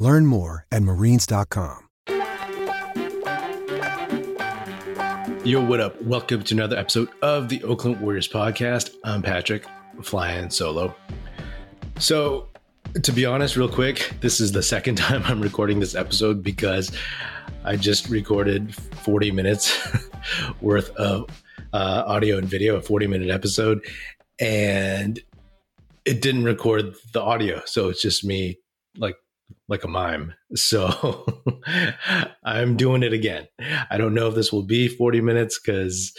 Learn more at marines.com. Yo, what up? Welcome to another episode of the Oakland Warriors podcast. I'm Patrick, flying solo. So, to be honest, real quick, this is the second time I'm recording this episode because I just recorded 40 minutes worth of uh, audio and video, a 40 minute episode, and it didn't record the audio. So it's just me like like a mime. So I'm doing it again. I don't know if this will be 40 minutes because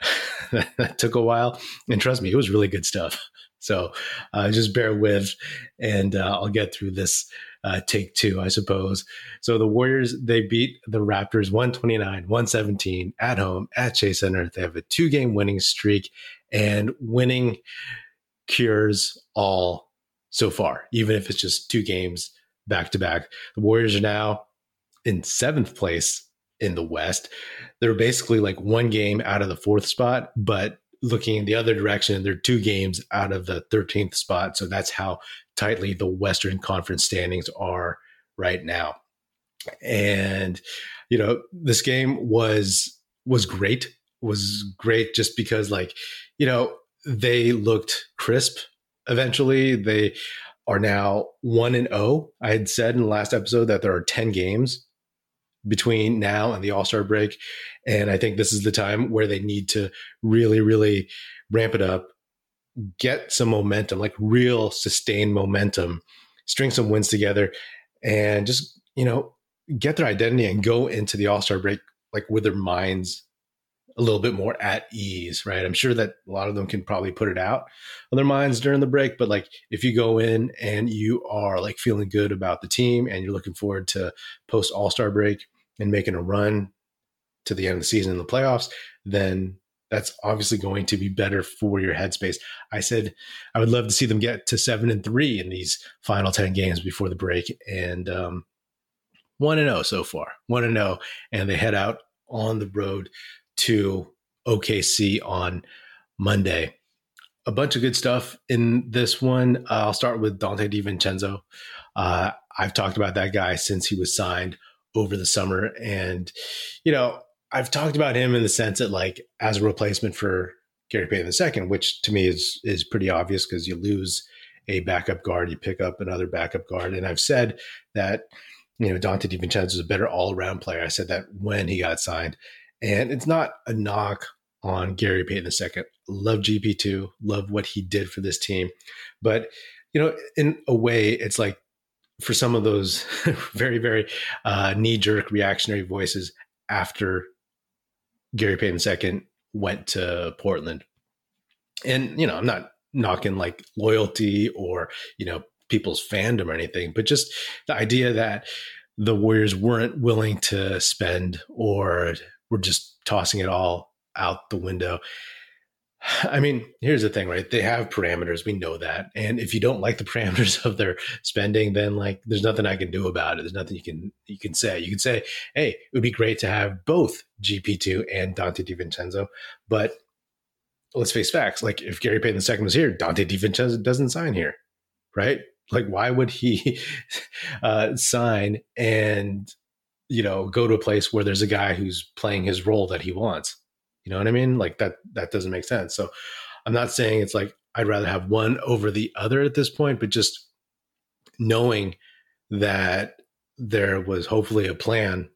that took a while. And trust me, it was really good stuff. So uh, just bear with, and uh, I'll get through this uh, take two, I suppose. So the Warriors, they beat the Raptors 129 117 at home at Chase Center. They have a two game winning streak, and winning cures all so far, even if it's just two games back to back. The Warriors are now in seventh place in the West. They're basically like one game out of the fourth spot, but looking in the other direction, they're two games out of the 13th spot. So that's how tightly the Western Conference standings are right now. And you know, this game was was great. Was great just because like, you know, they looked crisp eventually. They are now 1 and 0. I had said in the last episode that there are 10 games between now and the All Star break. And I think this is the time where they need to really, really ramp it up, get some momentum, like real sustained momentum, string some wins together, and just, you know, get their identity and go into the All Star break like with their minds a little bit more at ease, right? I'm sure that a lot of them can probably put it out on their minds during the break, but like if you go in and you are like feeling good about the team and you're looking forward to post All Star break, and making a run to the end of the season in the playoffs, then that's obviously going to be better for your headspace. I said I would love to see them get to seven and three in these final 10 games before the break. And um, one and zero oh so far, one and zero, oh, and they head out on the road to OKC on Monday. A bunch of good stuff in this one. I'll start with Donte DiVincenzo. Uh, I've talked about that guy since he was signed over the summer. And, you know, I've talked about him in the sense that like as a replacement for Gary Payton II, which to me is is pretty obvious because you lose a backup guard, you pick up another backup guard. And I've said that, you know, Donte DiVincenzo is a better all-around player. I said that when he got signed. And it's not a knock on Gary Payton II. Love GP2, love what he did for this team. But, you know, in a way, it's like for some of those very, very uh, knee jerk reactionary voices after Gary Payton II went to Portland. And, you know, I'm not knocking like loyalty or, you know, people's fandom or anything, but just the idea that the Warriors weren't willing to spend or were just tossing it all out the window. I mean, here's the thing, right? They have parameters. We know that. And if you don't like the parameters of their spending, then like there's nothing I can do about it. There's nothing you can you can say. You can say, hey, it would be great to have both GP2 and Donte DiVincenzo. But let's face facts. Like if Gary Payton II was here, Donte DiVincenzo doesn't sign here. Right? Like why would he uh, sign and you know go to a place where there's a guy who's playing his role that he wants? You know what I mean? Like that that doesn't make sense. So I'm not saying it's like I'd rather have one over the other at this point, but just knowing that there was hopefully a plan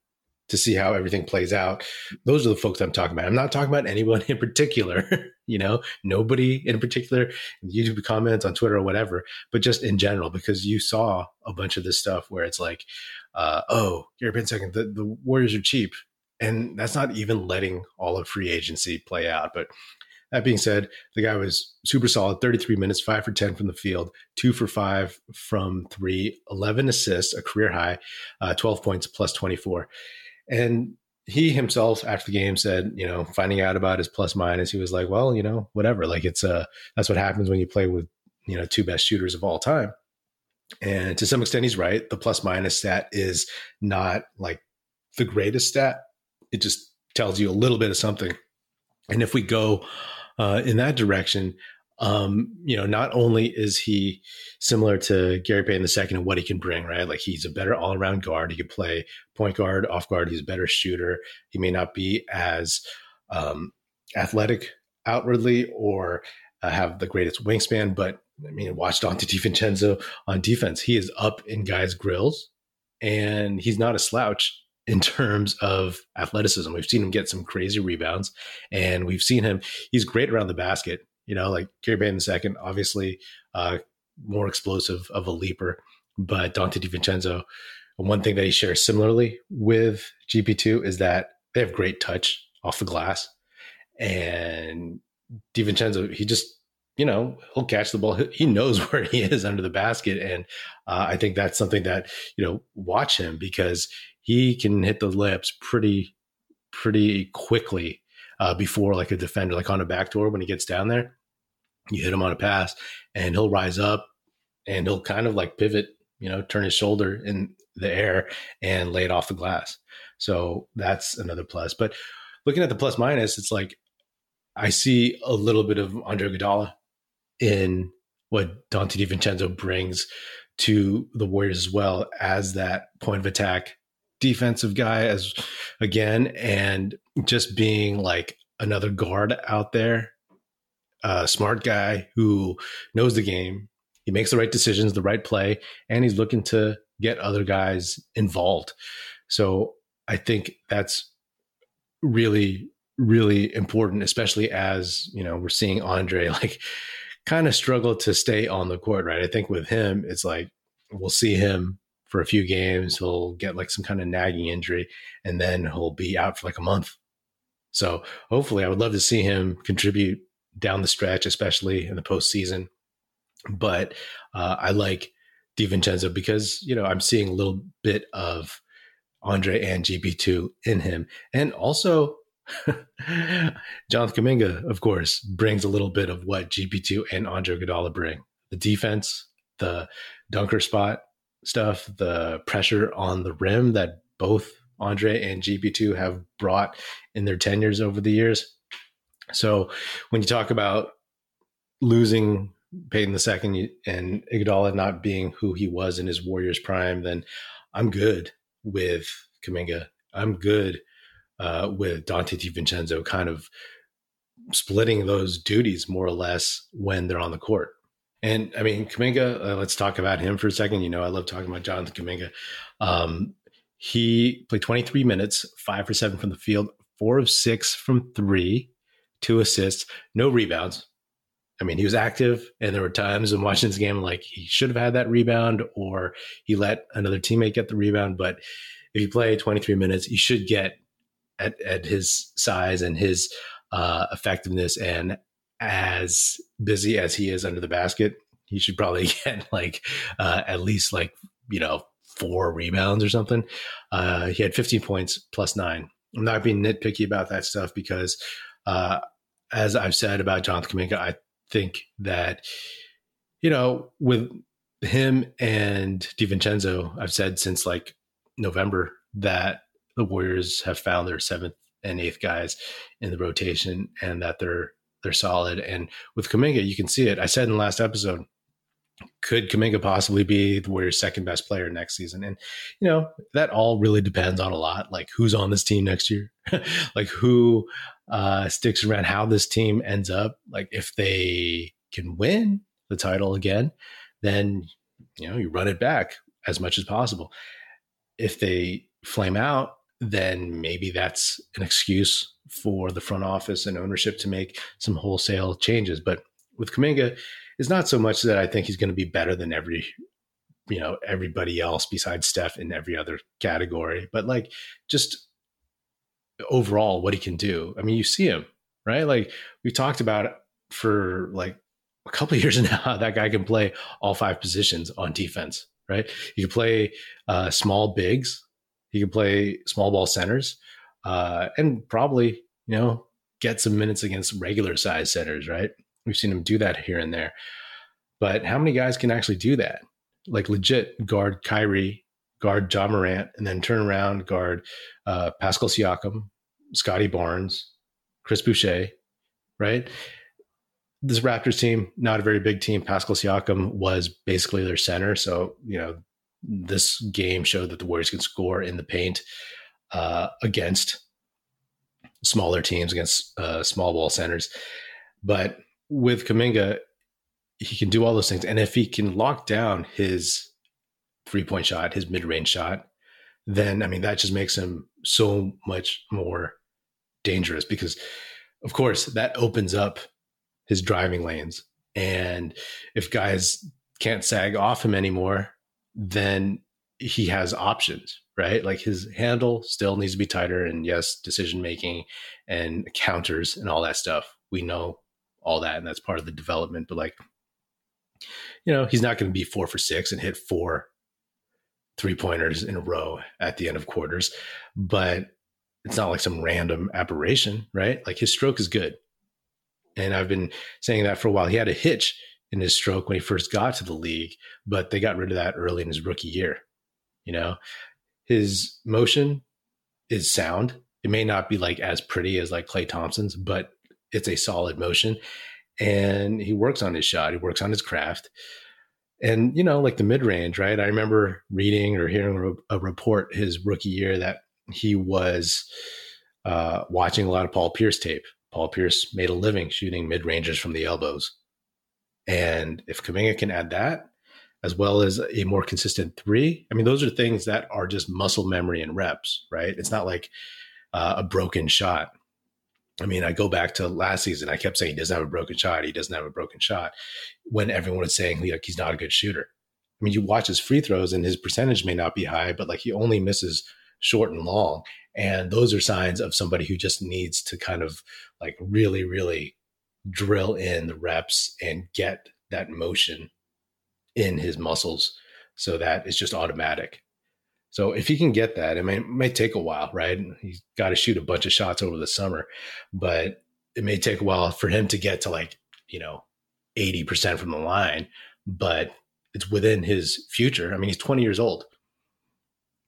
to see how everything plays out. Those are the folks I'm talking about. I'm not talking about anyone in particular, you know, nobody in particular, YouTube comments on Twitter or whatever, but just in general, because you saw a bunch of this stuff where it's like, uh, oh, Gary Payton, the, the Warriors are cheap and that's not even letting all of free agency play out. But that being said, the guy was super solid 33 minutes, five for 10 from the field, two for five from three, 11 assists, a career high, uh, 12 points plus 24. And he himself after the game said, you know, finding out about his plus minus, he was like, well, you know, whatever. Like it's uh that's what happens when you play with, you know, two best shooters of all time. And to some extent he's right. The plus minus stat is not like the greatest stat. It just tells you a little bit of something. And if we go uh, in that direction, um, you know, not only is he similar to Gary Payton II and what he can bring, right? Like he's a better all around guard. He could play point guard, off guard. He's a better shooter. He may not be as um, athletic outwardly or uh, have the greatest wingspan, but I mean, watch Donte DiVincenzo on defense. He is up in guys' grills and he's not a slouch in terms of athleticism. We've seen him get some crazy rebounds and we've seen him, he's great around the basket you know, like Gary Payton second, obviously uh, more explosive of a leaper, but Donte DiVincenzo. One thing that he shares similarly with GP2 is that they have great touch off the glass, and DiVincenzo he just you know he'll catch the ball. He knows where he is under the basket, and uh, I think that's something that you know watch him because he can hit the lips pretty pretty quickly uh, before like a defender, like on a backdoor when he gets down there you hit him on a pass and he'll rise up and he'll kind of like pivot, you know, turn his shoulder in the air and lay it off the glass. So that's another plus. But looking at the plus minus, it's like I see a little bit of Andre Iguodala in what Donte DiVincenzo brings to the Warriors as well as that point of attack defensive guy as again and just being like another guard out there a smart guy who knows the game. He makes the right decisions, the right play, and he's looking to get other guys involved. So I think that's really, really important, especially as, you know, we're seeing Andre like kind of struggle to stay on the court, right? I think with him, it's like we'll see him for a few games. He'll get like some kind of nagging injury and then he'll be out for like a month. So hopefully I would love to see him contribute down the stretch, especially in the postseason. But uh, I like DiVincenzo because you know I'm seeing a little bit of Andre and GP2 in him, and also Jonathan Kuminga, of course, brings a little bit of what GP2 and Andre Iguodala bring: the defense, the dunker spot stuff, the pressure on the rim that both Andre and GP2 have brought in their tenures over the years. So when you talk about losing Payton II and Iguodala not being who he was in his Warriors prime, then I'm good with Kuminga. I'm good uh, with Donte DiVincenzo kind of splitting those duties more or less when they're on the court. And I mean, Kuminga, uh, let's talk about him for a second. You know, I love talking about Jonathan Kuminga. Um, he played 23 minutes, five for seven from the field, four of six from three, two assists, no rebounds. I mean, he was active, and there were times in watching this game like he should have had that rebound, or he let another teammate get the rebound. But if you play 23 minutes, you should get at, at his size and his uh, effectiveness, and as busy as he is under the basket, he should probably get like uh, at least like you know four rebounds or something. Uh, he had 15 points plus nine. I'm not being nitpicky about that stuff because uh, as I've said about Jonathan Kuminga, I think that, you know, with him and DiVincenzo, I've said since like November that the Warriors have found their seventh and eighth guys in the rotation and that they're they're solid. And with Kuminga, you can see it. I said in the last episode, could Kuminga possibly be the Warriors' second best player next season? And you know that all really depends on a lot, like who's on this team next year, like who uh, sticks around, how this team ends up. Like if they can win the title again, then you know you run it back as much as possible. If they flame out, then maybe that's an excuse for the front office and ownership to make some wholesale changes. But with Kuminga, it's not so much that I think he's going to be better than every you know everybody else besides Steph in every other category, but like just overall what he can do. I mean, you see him, right? Like we talked about for like a couple years now, that guy can play all five positions on defense, right? He can play uh, small bigs, he can play small ball centers, uh, and probably you know get some minutes against regular size centers, right? We've seen him do that here and there, but how many guys can actually do that? Like legit guard Kyrie, guard Ja Morant, and then turn around guard uh, Pascal Siakam, Scottie Barnes, Chris Boucher, right? This Raptors team, not a very big team. Pascal Siakam was basically their center. So, you know, this game showed that the Warriors can score in the paint uh, against smaller teams, against uh, small ball centers. But with Kuminga, he can do all those things. And if he can lock down his three point shot, his mid range shot, then I mean, that just makes him so much more dangerous because, of course, that opens up his driving lanes. And if guys can't sag off him anymore, then he has options, right? Like his handle still needs to be tighter. And yes, decision making and counters and all that stuff. We know all that. And that's part of the development. But like, you know, he's not going to be four for six and hit four three pointers in a row at the end of quarters. But it's not like some random aberration, right? Like his stroke is good. And I've been saying that for a while. He had a hitch in his stroke when he first got to the league, but they got rid of that early in his rookie year. You know, his motion is sound. It may not be like as pretty as like Klay Thompson's, but it's a solid motion. And he works on his shot. He works on his craft. And, you know, like the mid range, right? I remember reading or hearing a report his rookie year that he was uh, watching a lot of Paul Pierce tape. Paul Pierce made a living shooting mid rangers from the elbows. And if Kuminga can add that, as well as a more consistent three, I mean, those are things that are just muscle memory and reps, right? It's not like uh, a broken shot. I mean, I go back to last season. I kept saying he doesn't have a broken shot. He doesn't have a broken shot when everyone was saying like he's not a good shooter. I mean, you watch his free throws and his percentage may not be high, but like he only misses short and long. And those are signs of somebody who just needs to kind of like really, really drill in the reps and get that motion in his muscles so that it's just automatic. So if he can get that, I mean, it may take a while, right? He's got to shoot a bunch of shots over the summer, but it may take a while for him to get to like, you know, 80% from the line, but it's within his future. I mean, he's 20 years old.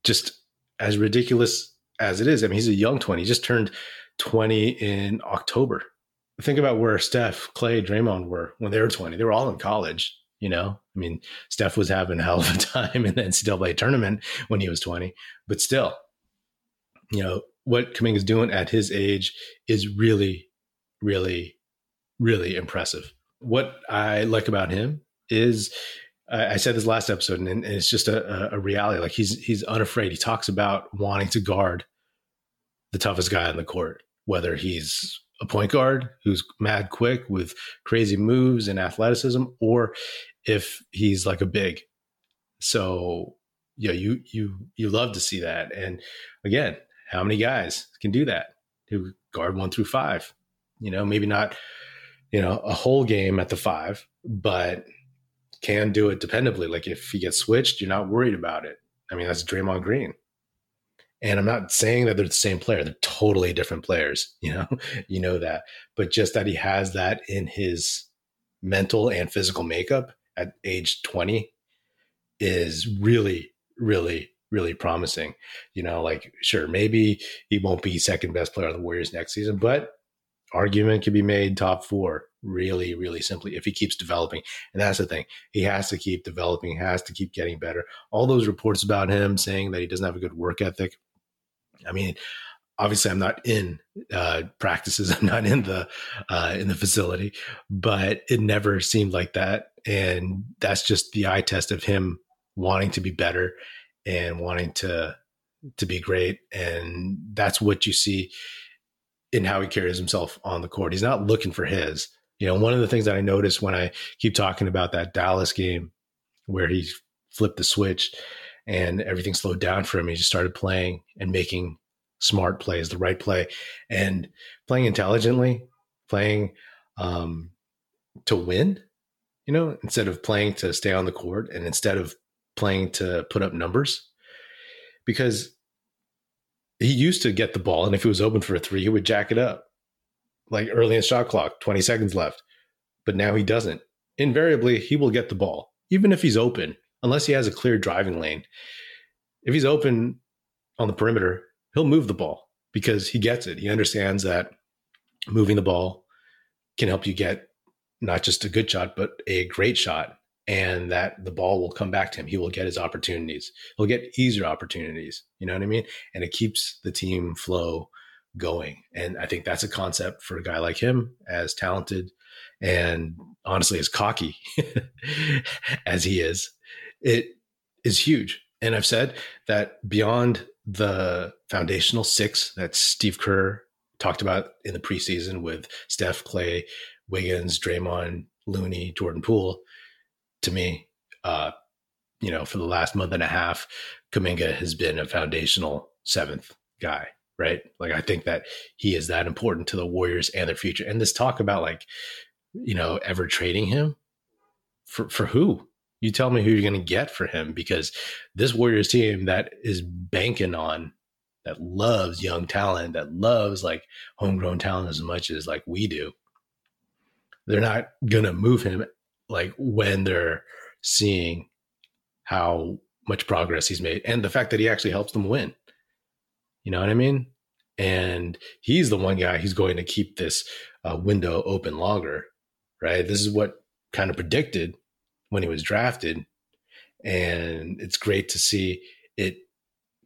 Just as ridiculous as it is, I mean, he's a young 20. He just turned 20 in October. Think about where Steph, Klay, Draymond were when they were 20. They were all in college, you know? I mean, Steph was having a hell of a time in the NCAA tournament when he was 20, but still, you know, what Kuminga is doing at his age is really, really, really impressive. What I like about him is I said this last episode, and it's just a, a, reality. Like he's he's unafraid. He talks about wanting to guard the toughest guy on the court, whether he's a point guard who's mad quick with crazy moves and athleticism, or if he's like a big. So yeah, you you you love to see that. And again, how many guys can do that? Who guard one through five? You know, maybe not, you know, a whole game at the five, but can do it dependably. Like if he gets switched, you're not worried about it. I mean, that's Draymond Green. And I'm not saying that they're the same player. They're totally different players, you know, you know that. But just that he has that in his mental and physical makeup at age 20 is really, really, really promising. You know, like sure, maybe he won't be second best player on the Warriors next season, but argument could be made top four really, really simply if he keeps developing. And that's the thing. He has to keep developing, has to keep getting better. All those reports about him saying that he doesn't have a good work ethic. I mean, obviously I'm not in uh, practices. I'm not in the uh, in the facility, but it never seemed like that. And that's just the eye test of him wanting to be better and wanting to to be great. And that's what you see in how he carries himself on the court. He's not looking for his. You know, one of the things that I noticed when I keep talking about that Dallas game where he flipped the switch and everything slowed down for him, he just started playing and making smart plays, the right play, and playing intelligently. playing um, to win, you know, instead of playing to stay on the court and instead of playing to put up numbers. Because he used to get the ball, and if it was open for a three, he would jack it up like early in shot clock, 20 seconds left. But now he doesn't. Invariably, he will get the ball, even if he's open, unless he has a clear driving lane. If he's open on the perimeter, he'll move the ball because he gets it. He understands that moving the ball can help you get not just a good shot, but a great shot, and that the ball will come back to him. He will get his opportunities. He'll get easier opportunities. You know what I mean? And it keeps the team flow going. And I think that's a concept for a guy like him, as talented and honestly as cocky as he is. It is huge. And I've said that beyond the foundational six that Steve Kerr talked about in the preseason with Steph, Klay, Wiggins, Draymond, Looney, Jordan Poole, to me, uh, you know, for the last month and a half, Kuminga has been a foundational seventh guy, right? Like I think that he is that important to the Warriors and their future. And this talk about like, you know, ever trading him for for who? You tell me who you're going to get for him because this Warriors team that is banking on that loves young talent, that loves like homegrown talent as much as like we do. They're not going to move him like when they're seeing how much progress he's made and the fact that he actually helps them win. You know what I mean? And he's the one guy who's going to keep this uh, window open longer, right? This is what kind of predicted when he was drafted. And it's great to see it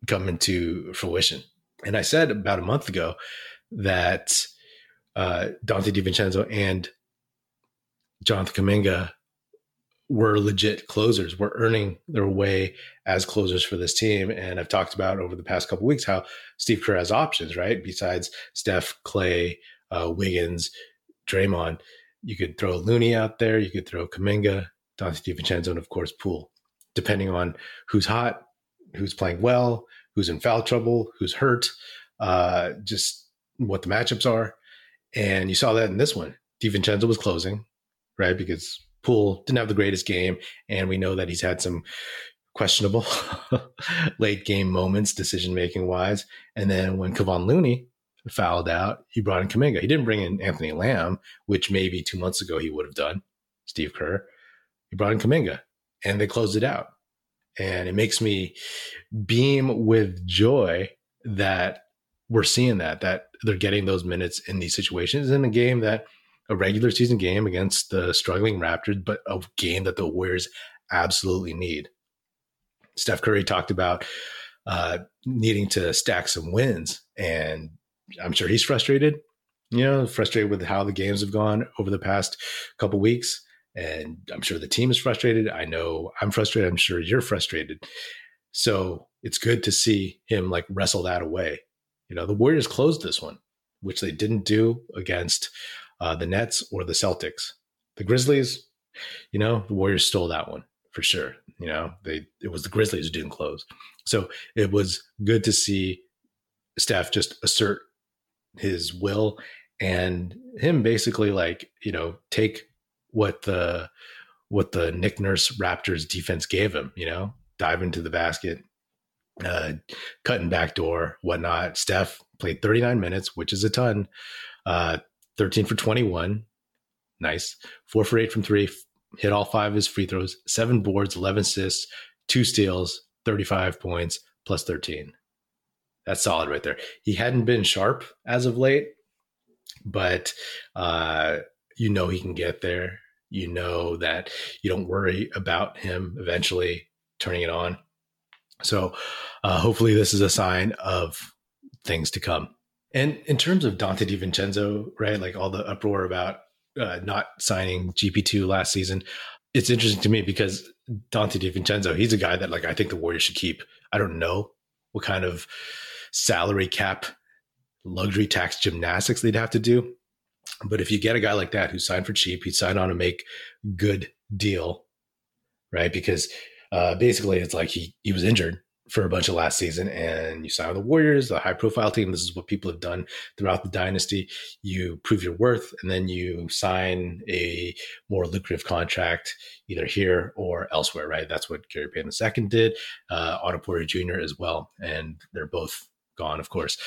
come into fruition. And I said about a month ago that uh, Donte DiVincenzo and Jonathan Kuminga were legit closers, were earning their way as closers for this team. And I've talked about over the past couple weeks how Steve Kerr has options, right? Besides Steph, Klay, uh, Wiggins, Draymond, you could throw Looney out there, you could throw Kuminga, Donte DiVincenzo, and of course Poole, depending on who's hot, who's playing well, who's in foul trouble, who's hurt, uh, just what the matchups are. And you saw that in this one. DiVincenzo was closing, right? Because Poole didn't have the greatest game. And we know that he's had some questionable late game moments, decision making wise. And then when Kevon Looney fouled out, he brought in Kuminga. He didn't bring in Anthony Lamb, which maybe two months ago he would have done, Steve Kerr. He brought in Kuminga and they closed it out. And it makes me beam with joy that we're seeing that, that they're getting those minutes in these situations in a game that a regular season game against the struggling Raptors, but a game that the Warriors absolutely need. Steph Curry talked about uh, needing to stack some wins, and I'm sure he's frustrated. You know, frustrated with how the games have gone over the past couple weeks and I'm sure the team is frustrated. I know I'm frustrated. I'm sure you're frustrated. So it's good to see him like wrestle that away. You know, the Warriors closed this one, which they didn't do against uh, the Nets or the Celtics. The Grizzlies, you know, the Warriors stole that one for sure. You know, they it was the Grizzlies who didn't close. So it was good to see Steph just assert his will and him basically like, you know, take what the what the Nick Nurse Raptors defense gave him. You know, dive into the basket, uh, cutting back door, whatnot. Steph played 39 minutes, which is a ton. Uh, 13 for 21, nice. Four for eight from three, hit all five of his free throws, seven boards, 11 assists, two steals, 35 points, plus 13. That's solid right there. He hadn't been sharp as of late, but uh, you know he can get there you know that you don't worry about him eventually turning it on. So uh, hopefully this is a sign of things to come. And in terms of Donte DiVincenzo, right, like all the uproar about uh, not signing GP2 last season, it's interesting to me because Donte DiVincenzo, he's a guy that like I think the Warriors should keep. I don't know what kind of salary cap luxury tax gymnastics they'd have to do but if you get a guy like that who signed for cheap, he signed on to make good deal, right? Because uh, basically it's like he he was injured for a bunch of last season and you sign with the Warriors, the high profile team. This is what people have done throughout the dynasty. You prove your worth and then you sign a more lucrative contract either here or elsewhere, right? That's what Gary Payton II did, uh, Otto Porter Jr. as well. And they're both gone, of course.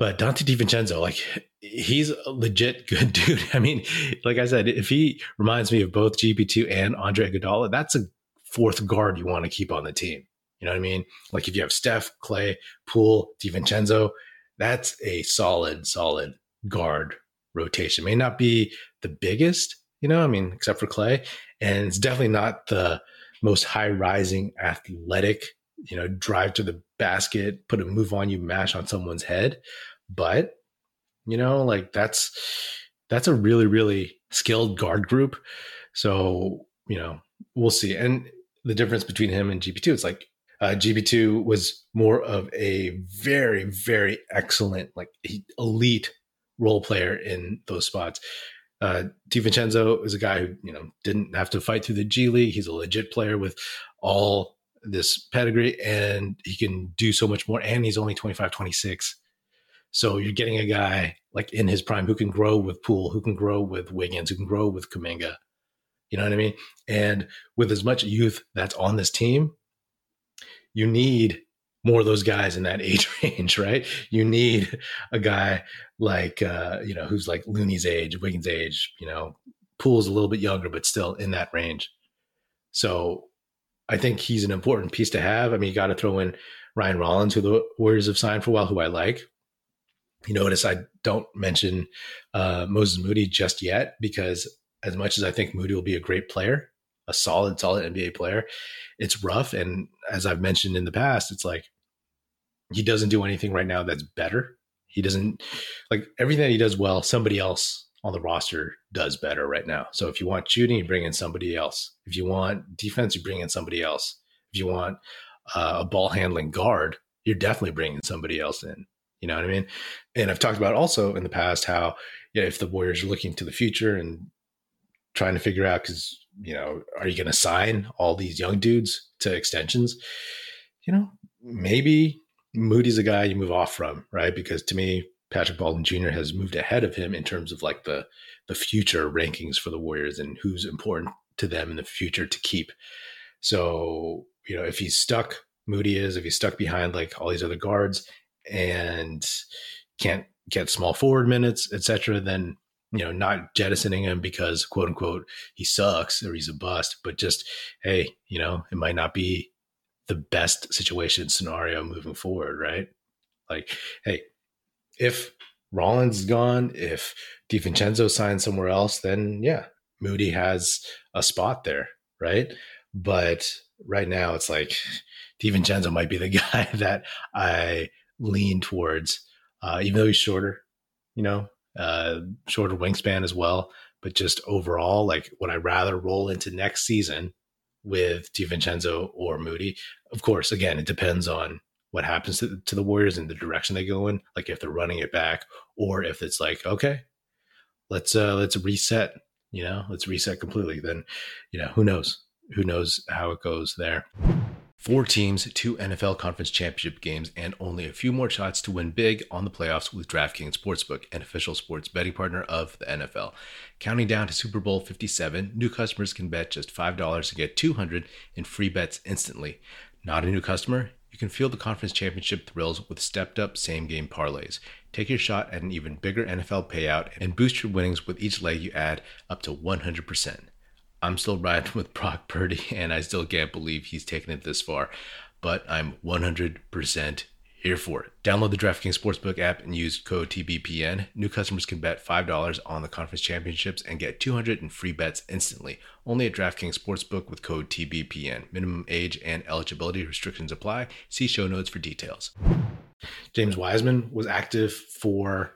But Donte DiVincenzo, like he's a legit good dude. I mean, like I said, if he reminds me of both GP2 and Andre Iguodala, that's a fourth guard you want to keep on the team. You know what I mean? Like if you have Steph, Klay, Poole, DiVincenzo, that's a solid, solid guard rotation. May not be the biggest, you know, I mean, except for Klay. And it's definitely not the most high rising athletic, you know, drive to the basket, put a move on you, mash on someone's head. But, you know, like that's that's a really, really skilled guard group. So, you know, we'll see. And the difference between him and GP2, it's like uh, GP2 was more of a very, very excellent, like elite role player in those spots. Uh, DiVincenzo is a guy who, you know, didn't have to fight through the G League. He's a legit player with all this pedigree and he can do so much more. And he's only 25, 26. So you're getting a guy like in his prime who can grow with Poole, who can grow with Wiggins, who can grow with Kuminga. You know what I mean? And with as much youth that's on this team, you need more of those guys in that age range, right? You need a guy like uh, you know who's like Looney's age, Wiggins' age. You know, Poole's a little bit younger, but still in that range. So I think he's an important piece to have. I mean, you got to throw in Ryan Rollins, who the Warriors have signed for a while, who I like. You notice I don't mention uh, Moses Moody just yet because as much as I think Moody will be a great player, a solid, solid NBA player, it's rough. And as I've mentioned in the past, it's like he doesn't do anything right now that's better. He doesn't like everything that he does well, somebody else on the roster does better right now. So if you want shooting, you bring in somebody else. If you want defense, you bring in somebody else. If you want uh, a ball handling guard, you're definitely bringing somebody else in. You know what I mean? And I've talked about also in the past how yeah, if the Warriors are looking to the future and trying to figure out because you know, are you going to sign all these young dudes to extensions? You know, maybe Moody's a guy you move off from, right? Because to me, Patrick Baldwin Jr. has moved ahead of him in terms of like the the future rankings for the Warriors and who's important to them in the future to keep. So, you know, if he's stuck, Moody is, if he's stuck behind like all these other guards and can't get small forward minutes, etc., then you know, not jettisoning him because quote unquote he sucks or he's a bust, but just hey, you know, it might not be the best situation scenario moving forward, right? Like, hey, if Rollins is gone, if DiVincenzo signs somewhere else, then yeah, Moody has a spot there, right? But right now it's like DiVincenzo might be the guy that I lean towards, uh, even though he's shorter, you know, uh, shorter wingspan as well. But just overall, like, would I rather roll into next season with DiVincenzo or Moody? Of course, again, it depends on what happens to, to the Warriors and the direction they go in. Like if they're running it back, or if it's like, okay, let's uh let's reset. You know, let's reset completely. Then, you know, who knows? Who knows how it goes there? Four teams, two NFL conference championship games, and only a few more shots to win big on the playoffs with DraftKings Sportsbook, an official sports betting partner of the NFL. Counting down to Super Bowl 57, new customers can bet just $5 to get 200 in free bets instantly. Not a new customer? You can feel the conference championship thrills with stepped up same game parlays. Take your shot at an even bigger NFL payout and boost your winnings with each leg you add up to 100%. I'm still riding with Brock Purdy, and I still can't believe he's taken it this far. But I'm 100% here for it. Download the DraftKings Sportsbook app and use code TBPN. New customers can bet $5 on the conference championships and get 200 in free bets instantly. Only at DraftKings Sportsbook with code TBPN. Minimum age and eligibility restrictions apply. See show notes for details. James Wiseman was active for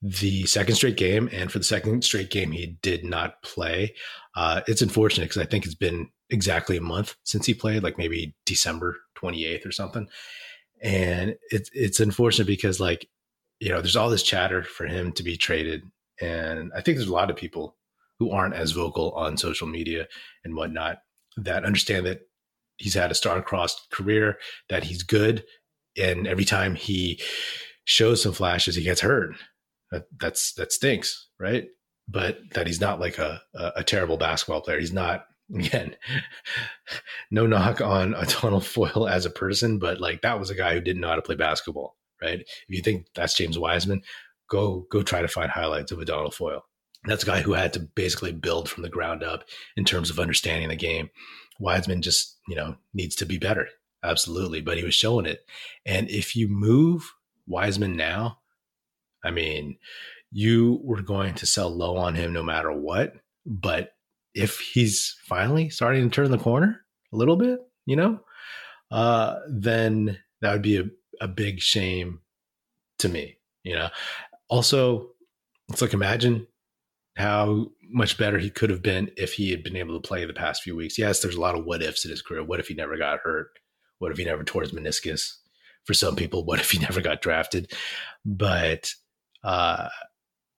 the second straight game, and for the second straight game, he did not play. Uh, it's unfortunate because I think it's been exactly a month since he played, like maybe December 28th or something. And it's it's unfortunate because like you know there's all this chatter for him to be traded, and I think there's a lot of people who aren't as vocal on social media and whatnot that understand that he's had a star-crossed career, that he's good, and every time he shows some flashes, he gets hurt. That, that's that stinks, right? But that he's not like a, a, a terrible basketball player. He's not again, no knock on Adonal Foyle as a person, but like that was a guy who didn't know how to play basketball, right? If you think that's James Wiseman, go go try to find highlights of Adonal Foyle. That's a guy who had to basically build from the ground up in terms of understanding the game. Wiseman just, you know, needs to be better. Absolutely. But he was showing it. And if you move Wiseman now, I mean, you were going to sell low on him no matter what. But if he's finally starting to turn the corner a little bit, you know, uh, then that would be a, a big shame to me, you know. Also, it's like imagine how much better he could have been if he had been able to play the past few weeks. Yes, there's a lot of what ifs in his career. What if he never got hurt? What if he never tore his meniscus? For some people, what if he never got drafted? But uh,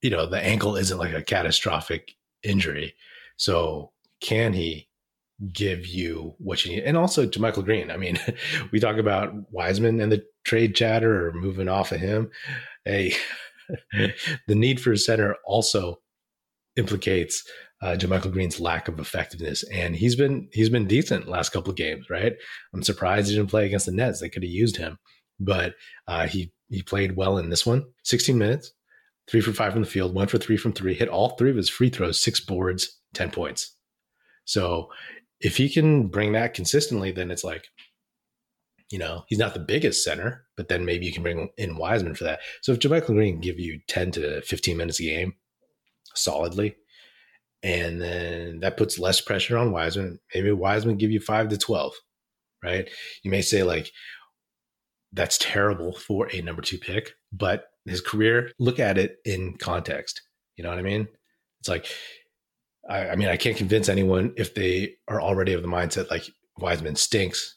you know, the ankle isn't like a catastrophic injury. So can he give you what you need? And also JaMychal Green. I mean, we talk about Wiseman and the trade chatter or moving off of him. Hey, the need for a center also implicates uh, JaMychal Green's lack of effectiveness, and he's been he's been decent last couple of games. Right, I'm surprised he didn't play against the Nets. They could have used him, but uh, he he played well in this one. 16 minutes, three for five from the field, one for three from three, hit all three of his free throws, six boards, 10 points. So if he can bring that consistently, then it's like, you know, he's not the biggest center, but then maybe you can bring in Wiseman for that. So if JaMychal Green can give you 10 to 15 minutes a game solidly, and then that puts less pressure on Wiseman, maybe Wiseman give you five to 12, right? You may say like, that's terrible for a number two pick, but his career, look at it in context. You know what I mean? It's like, I, I mean, I can't convince anyone if they are already of the mindset like Wiseman stinks,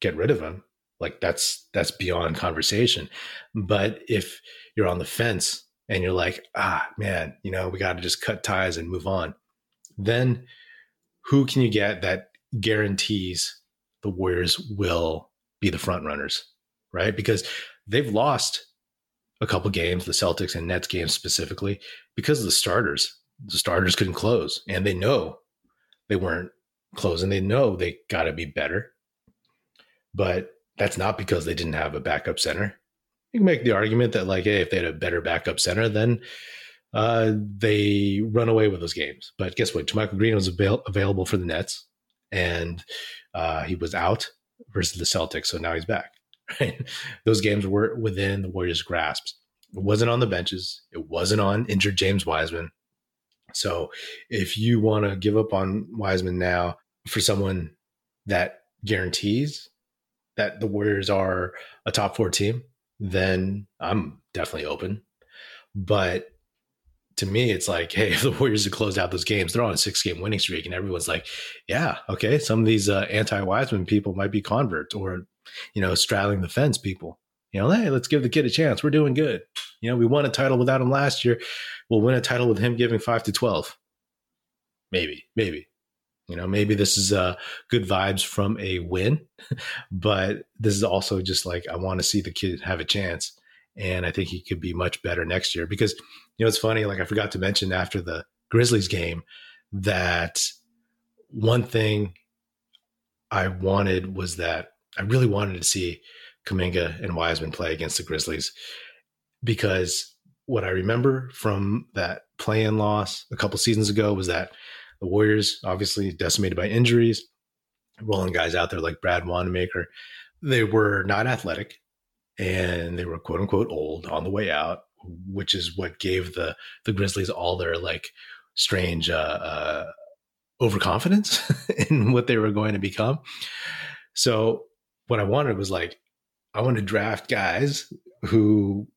get rid of him. Like that's that's beyond conversation. But if you're on the fence and you're like, ah, man, you know, we got to just cut ties and move on, then who can you get that guarantees the Warriors will be the front runners, right? Because they've lost a couple games, the Celtics and Nets games specifically, because of the starters. The starters couldn't close, and they know they weren't closing. They know they got to be better, but that's not because they didn't have a backup center. You can make the argument that, like, hey, if they had a better backup center, then uh, they run away with those games. But guess what? Michael Green was avail- available for the Nets, and uh, he was out versus the Celtics, so now he's back. right? Those games were within the Warriors' grasp. It wasn't on the benches. It wasn't on injured James Wiseman. So if you want to give up on Wiseman now for someone that guarantees that the Warriors are a top four team, then I'm definitely open. But to me, it's like, hey, if the Warriors have closed out those games, they're on a six game winning streak, and everyone's like, yeah, okay, some of these uh, anti Wiseman people might be converts, or you know, straddling the fence people. You know, hey, let's give the kid a chance. We're doing good. You know, we won a title without him last year. We'll win a title with him giving five to 12. Maybe, maybe. You know, maybe this is uh, good vibes from a win, but this is also just like, I want to see the kid have a chance. And I think he could be much better next year because, you know, it's funny. Like, I forgot to mention after the Grizzlies game that one thing I wanted was that I really wanted to see Kuminga and Wiseman play against the Grizzlies because what I remember from that play-in loss a couple seasons ago was that the Warriors, obviously decimated by injuries, rolling guys out there like Brad Wanamaker, they were not athletic and they were quote unquote old on the way out, which is what gave the the Grizzlies all their like strange uh, uh, overconfidence in what they were going to become. So what I wanted was like, I want to draft guys who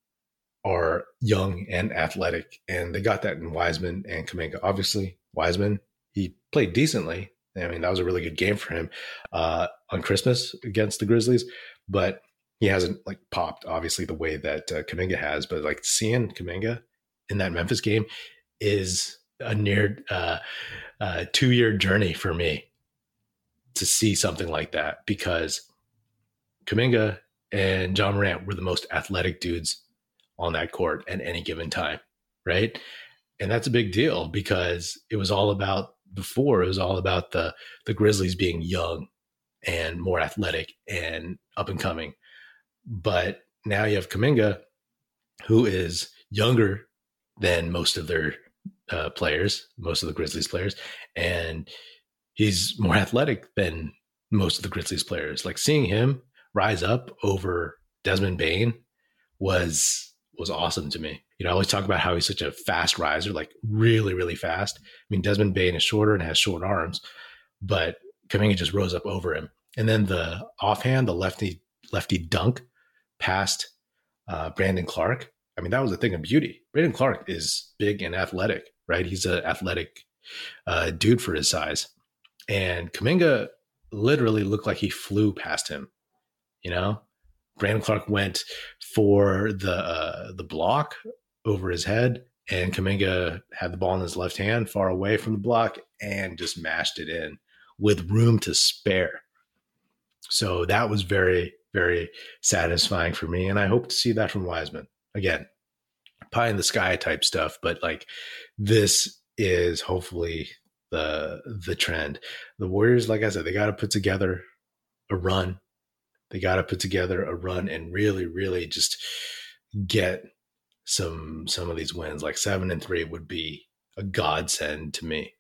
are young and athletic. And they got that in Wiseman and Kuminga. Obviously, Wiseman, he played decently. I mean, that was a really good game for him uh, on Christmas against the Grizzlies, but he hasn't like popped obviously the way that uh, Kuminga has. But like seeing Kuminga in that Memphis game is a near uh, uh, two year journey for me to see something like that because Kuminga and Ja Morant were the most athletic dudes on that court at any given time, right? And that's a big deal because it was all about before it was all about the the Grizzlies being young and more athletic and up and coming. But now you have Kuminga, who is younger than most of their uh, players, most of the Grizzlies players, and he's more athletic than most of the Grizzlies players. Like seeing him rise up over Desmond Bane was was awesome to me. You know, I always talk about how he's such a fast riser, like really, really fast. I mean, Desmond Bane is shorter and has short arms, but Kuminga just rose up over him. And then the offhand, the lefty lefty dunk past uh, Brandon Clarke. I mean, that was a thing of beauty. Brandon Clarke is big and athletic, right? He's an athletic uh, dude for his size. And Kuminga literally looked like he flew past him. You know, Brandon Clarke went for the uh, the block over his head, and Kuminga had the ball in his left hand, far away from the block, and just mashed it in with room to spare. So that was very, very satisfying for me. And I hope to see that from Wiseman. Again, pie in the sky type stuff, but like this is hopefully the the trend. The Warriors, like I said, they got to put together a run. They got to put together a run and really, really just get some some of these wins. Like seven and three would be a godsend to me.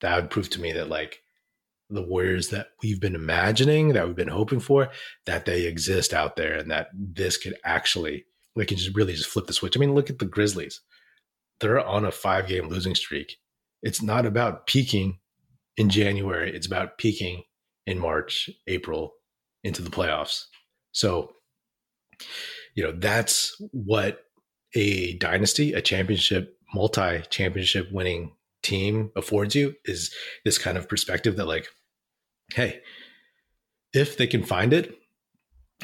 That would prove to me that like the warriors that we've been imagining, that we've been hoping for, that they exist out there and that this could actually, they can just really just flip the switch. I mean, look at the Grizzlies. They're on a five game losing streak. It's not about peaking in January, it's about peaking in March, April into the playoffs. So, you know, that's what a dynasty, a championship, multi championship winning team affords you is this kind of perspective that like hey, if they can find it,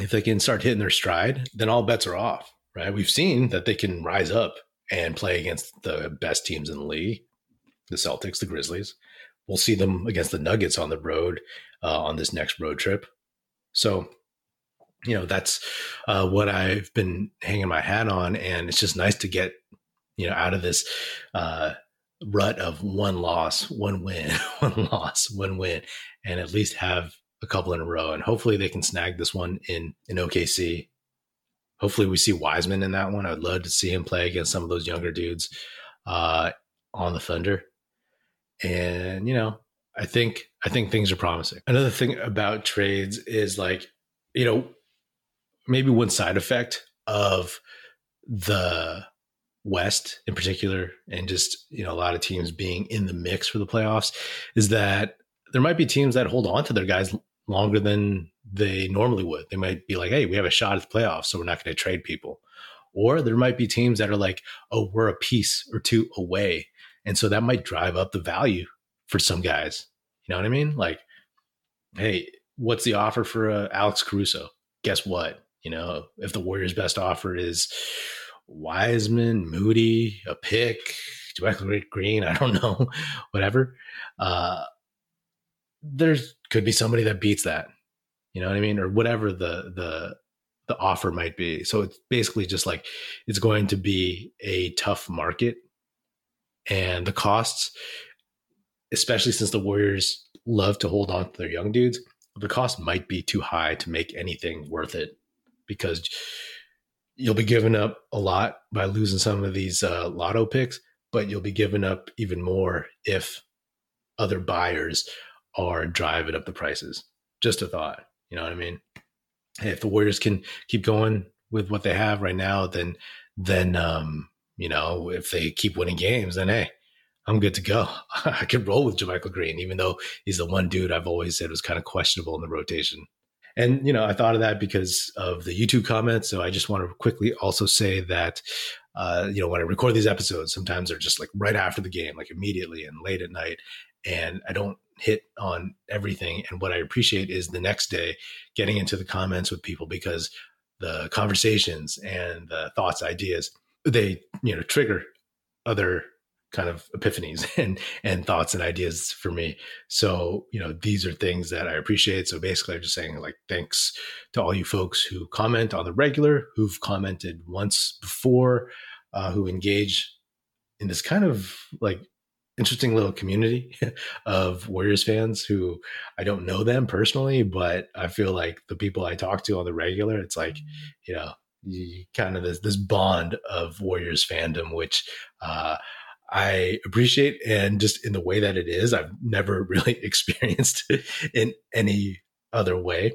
if they can start hitting their stride, then all bets are off, right? We've seen that they can rise up and play against the best teams in the league, the Celtics, the Grizzlies. We'll see them against the Nuggets on the road uh, on this next road trip. So, you know, that's uh, what I've been hanging my hat on. And it's just nice to get, you know, out of this uh, rut of one loss, one win, one loss, one win, and at least have a couple in a row. And hopefully they can snag this one in in OKC. Hopefully we see Wiseman in that one. I'd love to see him play against some of those younger dudes uh, on the Thunder. And you know, I think I think things are promising. Another thing about trades is like, you know, maybe one side effect of the West in particular, and just you know a lot of teams being in the mix for the playoffs, is that there might be teams that hold on to their guys longer than they normally would. They might be like, "Hey, we have a shot at the playoffs, so we're not going to trade people." Or there might be teams that are like, "Oh, we're a piece or two away," and so that might drive up the value for some guys. You know what I mean? Like, hey, what's the offer for uh, Alex Caruso? Guess what? You know, if the Warriors' best offer is Wiseman, Moody, a pick, JaMychal Green, I don't know, whatever. Uh, there could be somebody that beats that. You know what I mean? Or whatever the the the offer might be. So it's basically just like it's going to be a tough market and the costs, especially since the Warriors love to hold on to their young dudes, the cost might be too high to make anything worth it because you'll be giving up a lot by losing some of these uh, lotto picks, but you'll be giving up even more if other buyers are driving up the prices. Just a thought. You know what I mean? Hey, if the Warriors can keep going with what they have right now, then then um, you know, if they keep winning games, then hey, I'm good to go. I could roll with JaMychal Green, even though he's the one dude I've always said was kind of questionable in the rotation. And, you know, I thought of that because of the YouTube comments. So I just want to quickly also say that, uh, you know, when I record these episodes, sometimes they're just like right after the game, like immediately and late at night. And I don't hit on everything. And what I appreciate is the next day getting into the comments with people because the conversations and the thoughts, ideas, they, you know, trigger other kind of epiphanies and and thoughts and ideas for me. So, you know, these are things that I appreciate. So basically I'm just saying like thanks to all you folks who comment on the regular, who've commented once before, uh, who engage in this kind of like interesting little community of Warriors fans who I don't know them personally, but I feel like the people I talk to on the regular, it's like, you know, you kind of this this bond of Warriors fandom, which uh, I appreciate and just in the way that it is, I've never really experienced in any other way.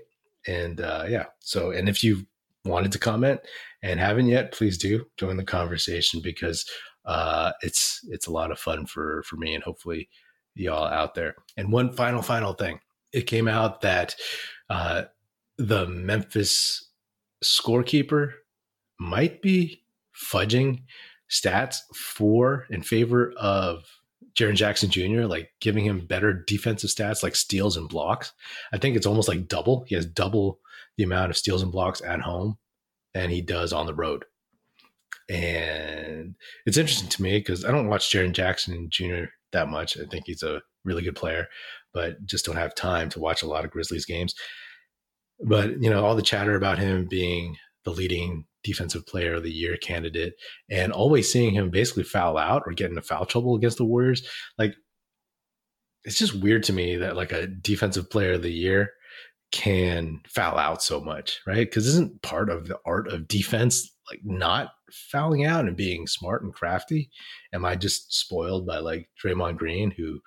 And uh, yeah, so and if you wanted to comment and haven't yet, please do join the conversation because uh, it's it's a lot of fun for for me and hopefully y'all out there. And one final final thing, it came out that uh, the Memphis scorekeeper might be fudging stats for in favor of Jaren Jackson Jr., like giving him better defensive stats like steals and blocks. I think it's almost like double. He has double the amount of steals and blocks at home than he does on the road. And it's interesting to me because I don't watch Jaren Jackson Jr. that much. I think he's a really good player, but just don't have time to watch a lot of Grizzlies games. But, you know, all the chatter about him being the leading defensive player of the year candidate and always seeing him basically foul out or get into foul trouble against the Warriors. Like it's just weird to me that like a defensive player of the year can foul out so much, right? Because isn't part of the art of defense like not fouling out and being smart and crafty? Am I just spoiled by like Draymond Green who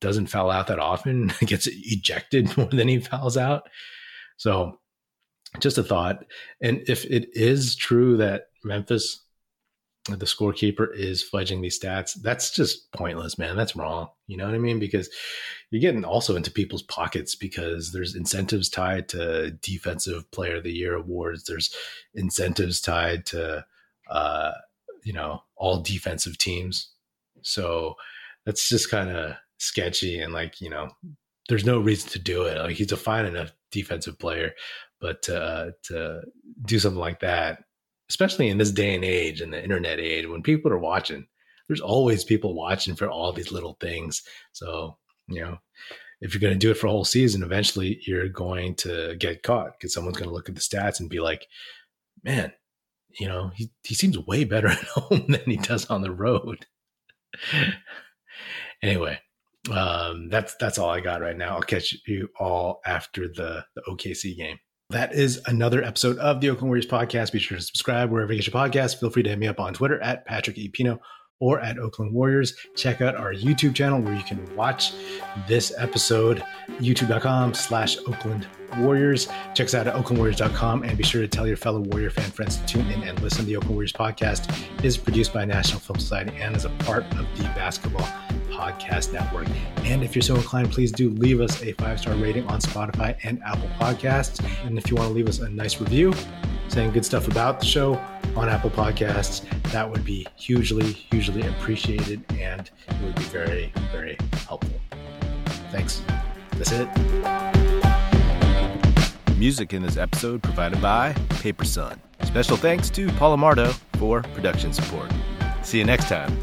doesn't foul out that often, gets ejected more than he fouls out? So just a thought. And if it is true that Memphis, the scorekeeper, is fudging these stats, that's just pointless, man. That's wrong. You know what I mean? Because you're getting also into people's pockets because there's incentives tied to defensive player of the year awards. There's incentives tied to, uh, you know, all defensive teams. So that's just kind of sketchy and like, you know, there's no reason to do it. Like he's a fine enough defensive player, but uh, to do something like that, especially in this day and age, in the internet age, when people are watching, there's always people watching for all these little things. So, you know, if you're going to do it for a whole season, eventually you're going to get caught because someone's going to look at the stats and be like, man, you know, he, he seems way better at home than he does on the road. anyway, um, that's that's all I got right now. I'll catch you all after the, the OKC game. That is another episode of the Oakland Warriors podcast. Be sure to subscribe wherever you get your podcast. Feel free to hit me up on Twitter at Patrick E. Pino or at Oakland Warriors. Check out our YouTube channel where you can watch this episode, youtube.com slash Oakland Warriors. Check us out at oaklandwarriors.com and be sure to tell your fellow Warrior fan friends to tune in and listen. To the Oakland Warriors podcast is produced by National Film Society and is a part of the Basketball Podcast Network. And if you're so inclined, please do leave us a five star rating on Spotify and Apple Podcasts. And if you want to leave us a nice review saying good stuff about the show on Apple Podcasts, that would be hugely, hugely appreciated and it would be very, very helpful. Thanks. That's it. Music in this episode provided by Paper Son. Special thanks to Paul Amardo for production support. See you next time